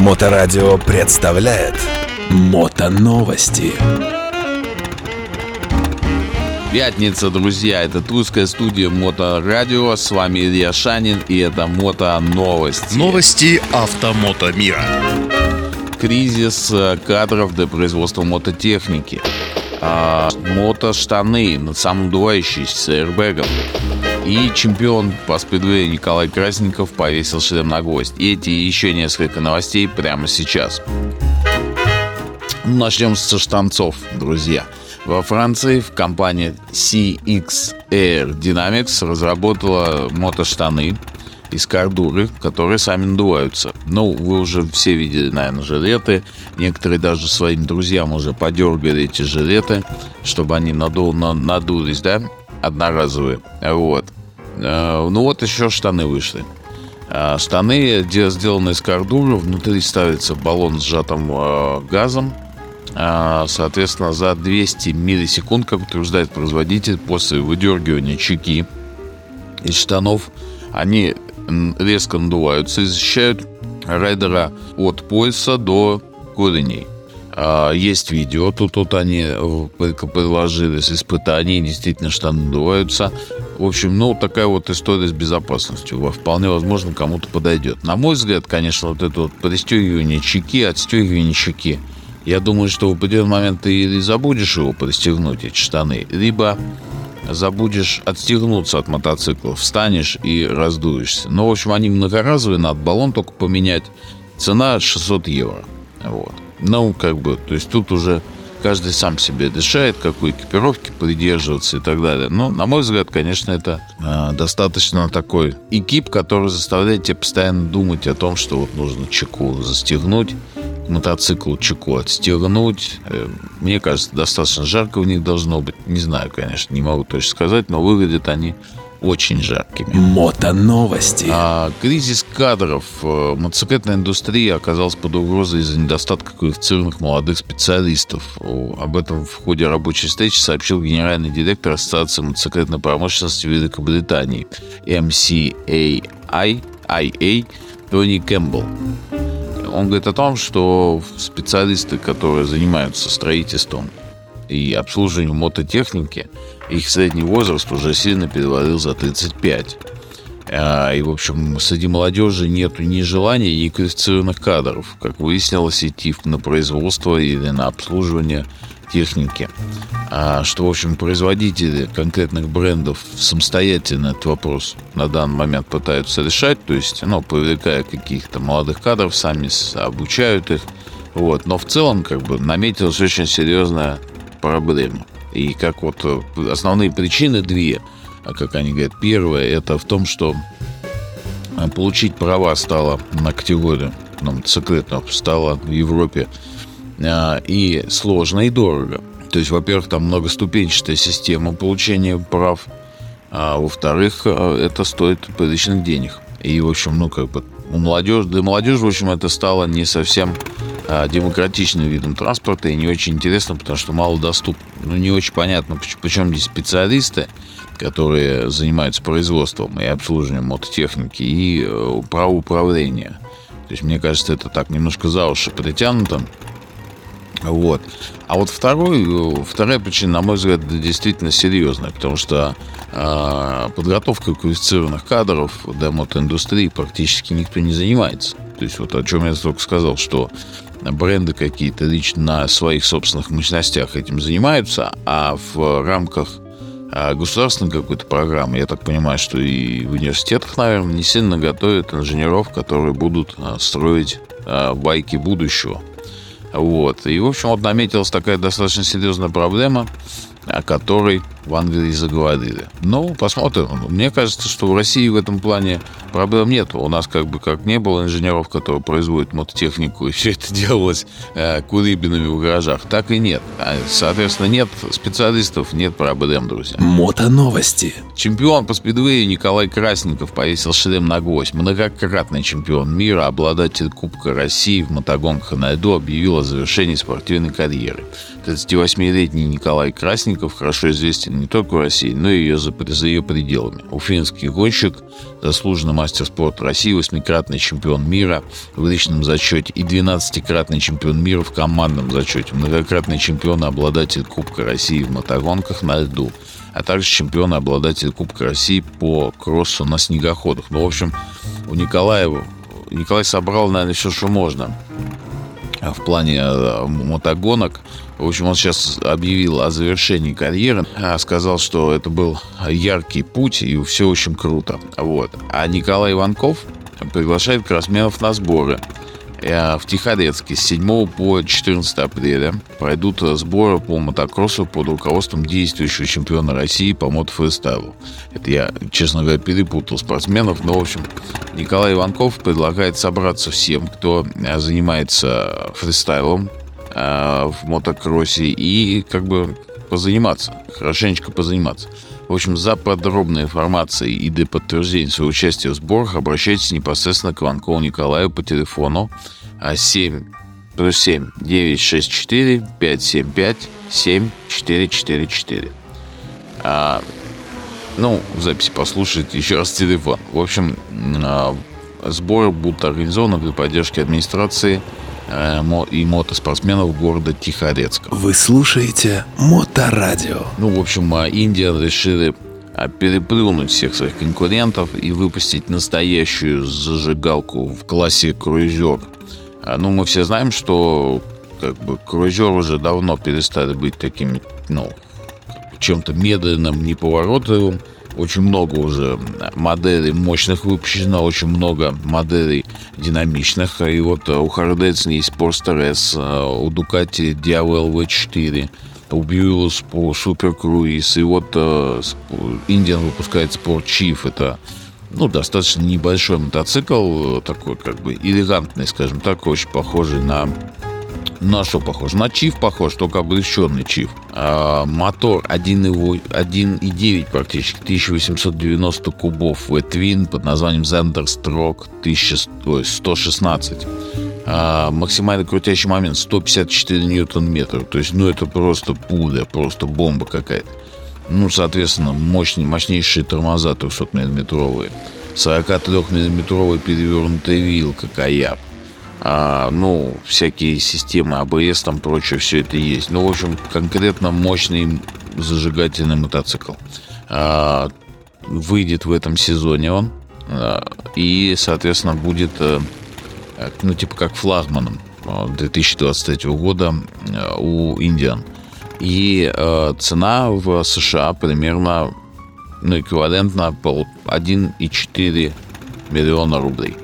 Моторадио представляет Мотоновости. Пятница, друзья, это русская студия Моторадио. С вами Илья Шанин и это Мото Новости. Новости автомото мира. Кризис э, кадров для производства мототехники. А, мотоштаны, самодувающиеся с аэрбэгом. И чемпион по спидвею Николай Красников повесил шлем на гвоздь. Эти и еще несколько новостей прямо сейчас. Начнем со штанцов, друзья. Во Франции в компании CX Air Dynamics разработала мотоштаны из кардуры, которые сами надуваются. Ну, вы уже все видели, наверное, жилеты. Некоторые даже своим друзьям уже подергали эти жилеты, чтобы они наду, надулись, да? одноразовые. Вот. Э, ну вот еще штаны вышли. Э, штаны сделаны из кордура, внутри ставится баллон с сжатым э, газом. Соответственно, за 200 миллисекунд, как утверждает производитель, после выдергивания чеки из штанов, они резко надуваются и защищают райдера от пояса до коленей. А, есть видео, тут, тут они предложили с испытаний, действительно штаны надуваются. В общем, ну, такая вот история с безопасностью. Вполне возможно, кому-то подойдет. На мой взгляд, конечно, вот это вот пристегивание чеки, отстегивание чеки. Я думаю, что в определенный момент ты или забудешь его пристегнуть, эти штаны, либо забудешь отстегнуться от мотоцикла, встанешь и раздуешься. Ну, в общем, они многоразовые, надо баллон только поменять. Цена 600 евро. Вот. Ну, как бы, то есть тут уже каждый сам себе решает, какой экипировки придерживаться и так далее. Но, на мой взгляд, конечно, это э, достаточно такой экип, который заставляет тебя постоянно думать о том, что вот нужно чеку застегнуть, мотоцикл чеку отстегнуть. Э, мне кажется, достаточно жарко в них должно быть. Не знаю, конечно, не могу точно сказать, но выглядят они очень жаркими. Мотоновости. А, кризис кадров. Э, мотоциклетная индустрия оказалась под угрозой из-за недостатка квалифицированных молодых специалистов. Об этом в ходе рабочей встречи сообщил генеральный директор Ассоциации мотоциклетной промышленности Великобритании MCAI Тони Кэмпбелл. Он говорит о том, что специалисты, которые занимаются строительством и обслуживанием мототехники, их средний возраст уже сильно перевалил за 35. А, и, в общем, среди молодежи нет ни желания, ни квалифицированных кадров, как выяснилось, идти на производство или на обслуживание техники. А, что, в общем, производители конкретных брендов самостоятельно этот вопрос на данный момент пытаются решать, то есть, ну, привлекая каких-то молодых кадров, сами обучают их, вот. Но в целом, как бы, наметилась очень серьезная проблема. И как вот э, основные причины две, а как они говорят, первое это в том, что э, получить права стало на категорию на мотоциклетных стало в Европе э, и сложно, и дорого. То есть, во-первых, там многоступенчатая система получения прав, а во-вторых, это стоит приличных денег. И, в общем, ну, как бы у молодежи, для молодежи, в общем, это стало не совсем демократичным видом транспорта и не очень интересно, потому что мало доступно. Ну, не очень понятно, почему здесь специалисты, которые занимаются производством и обслуживанием мототехники и э, правоуправления. То есть, мне кажется, это так немножко за уши притянуто. Вот. А вот второй, вторая причина, на мой взгляд, действительно серьезная, потому что э, подготовкой квалифицированных кадров для мотоиндустрии практически никто не занимается. То есть вот о чем я только сказал, что бренды какие-то лично на своих собственных мощностях этим занимаются, а в рамках а, государственной какой-то программы, я так понимаю, что и в университетах, наверное, не сильно готовят инженеров, которые будут а, строить а, байки будущего. Вот. И, в общем, вот наметилась такая достаточно серьезная проблема, о которой в Англии заговорили. Ну, посмотрим. Мне кажется, что в России в этом плане проблем нет. У нас как бы как не было инженеров, которые производят мототехнику, и все это делалось э, курибинами в гаражах, так и нет. А, соответственно, нет специалистов, нет проблем, друзья. Мотоновости. Чемпион по спидвею Николай Красников повесил шлем на гвоздь. Многократный чемпион мира, обладатель Кубка России в мотогонках на льду объявил о завершении спортивной карьеры. 38-летний Николай Красников хорошо известен не только в России, но и за, за ее пределами. Уфимский гонщик, заслуженный мастер спорта России, восьмикратный чемпион мира в личном зачете и 12-кратный чемпион мира в командном зачете, многократный чемпион и обладатель Кубка России в мотогонках на льду, а также чемпион и обладатель Кубка России по кроссу на снегоходах. Ну, в общем, у Николаева Николай собрал, наверное, все, что можно в плане э, мотогонок. В общем, он сейчас объявил о завершении карьеры, а сказал, что это был яркий путь и все очень круто. Вот. А Николай Иванков приглашает кроссменов на сборы. Э, в Тихорецке с 7 по 14 апреля пройдут сборы по мотокроссу под руководством действующего чемпиона России по мотофристайлу. Это я, честно говоря, перепутал спортсменов, но, в общем, Николай Иванков предлагает собраться всем, кто э, занимается фристайлом э, в мотокроссе и как бы позаниматься, хорошенечко позаниматься. В общем, за подробной информацией и для подтверждения своего участия в сборах обращайтесь непосредственно к Иванкову Николаю по телефону 7 а, плюс 7 964 575 7444. А, ну, в записи послушайте еще раз телефон. В общем, а, сборы будут организованы при поддержке администрации Э, и мотоспортсменов города Тихорецка. Вы слушаете Моторадио. Ну, в общем, а, Индия решили а, переплюнуть всех своих конкурентов и выпустить настоящую зажигалку в классе круизер. А, ну, мы все знаем, что как бы круизер уже давно перестали быть таким, ну, чем-то медленным, неповоротливым. Очень много уже моделей мощных выпущено, очень много моделей динамичных. И вот э, у Harley есть Sportster S, э, у Ducati Diavel V4, у Buick Super Cruise. И вот э, Indian выпускает Sport Chief. Это ну, достаточно небольшой мотоцикл, такой как бы элегантный, скажем так, очень похожий на на что похож? На чиф похож, только облегченный чиф. А, мотор 1,9 практически, 1890 кубов. V-Twin под названием Zender Stroke 1116. А, максимальный крутящий момент 154 ньютон-метров. То есть, ну, это просто пуля, просто бомба какая-то. Ну, соответственно, мощнее, мощнейшие тормоза 300-миллиметровые. 43-миллиметровая перевернутая вилка Каяп а, ну, всякие системы АБС, там прочее, все это есть. Ну, в общем, конкретно мощный зажигательный мотоцикл. А, выйдет в этом сезоне он. А, и, соответственно, будет, а, ну, типа как флагманом 2023 года у Индиан. И э, цена в США примерно ну, эквивалентна 1,4 миллиона рублей.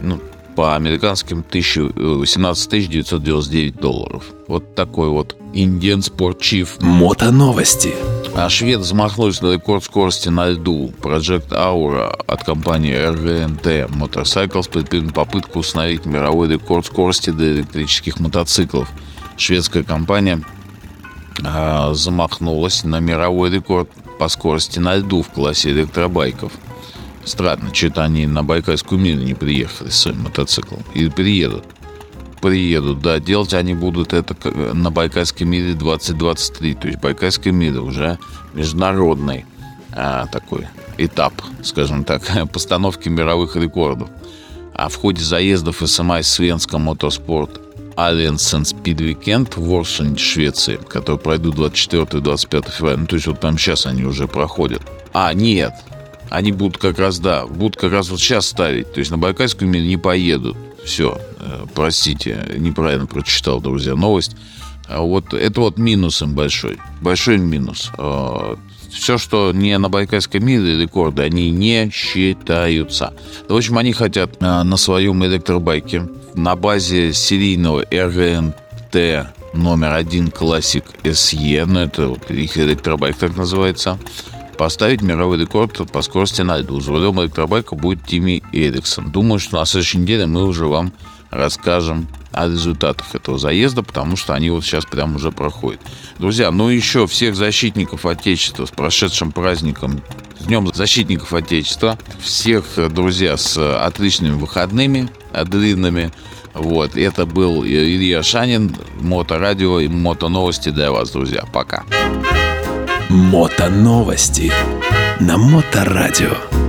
Ну, по американским 18 999 долларов. Вот такой вот Chief. Мото новости. А швед взмахнулся на рекорд скорости на льду. Project Aura от компании RGNT Motorcycles предпринял попытку установить мировой рекорд скорости для электрических мотоциклов. Шведская компания а, замахнулась на мировой рекорд по скорости на льду в классе электробайков – Странно, что-то они на Байкальскую милю не приехали с своим мотоциклом. Или приедут. Приедут, да. Делать они будут это на Байкальской миле 2023. То есть Байкальская миля уже международный а, такой этап, скажем так, постановки мировых рекордов. А в ходе заездов СМА из Свенска Моторспорт Speed Weekend в Орсуне, Швеции, которые пройдут 24-25 февраля. Ну, то есть вот там сейчас они уже проходят. А, нет, они будут как раз, да, будут как раз вот сейчас ставить. То есть на Байкальскую милю не поедут. Все, э, простите, неправильно прочитал, друзья, новость. А вот это вот минус им большой. Большой минус. А, Все, что не на Байкальской миле рекорды, они не считаются. В общем, они хотят а, на своем электробайке на базе серийного RNT номер один Classic SE, ну это вот их электробайк так называется, поставить мировой рекорд по скорости на льду. За рулем электробайка будет Тимми Эриксон. Думаю, что на следующей неделе мы уже вам расскажем о результатах этого заезда, потому что они вот сейчас прям уже проходят. Друзья, ну еще всех защитников Отечества с прошедшим праздником, с Днем защитников Отечества. Всех, друзья, с отличными выходными, длинными. Вот, это был Илья Шанин, Моторадио и Мотоновости для вас, друзья. Пока. Мотоновости. На Моторадио.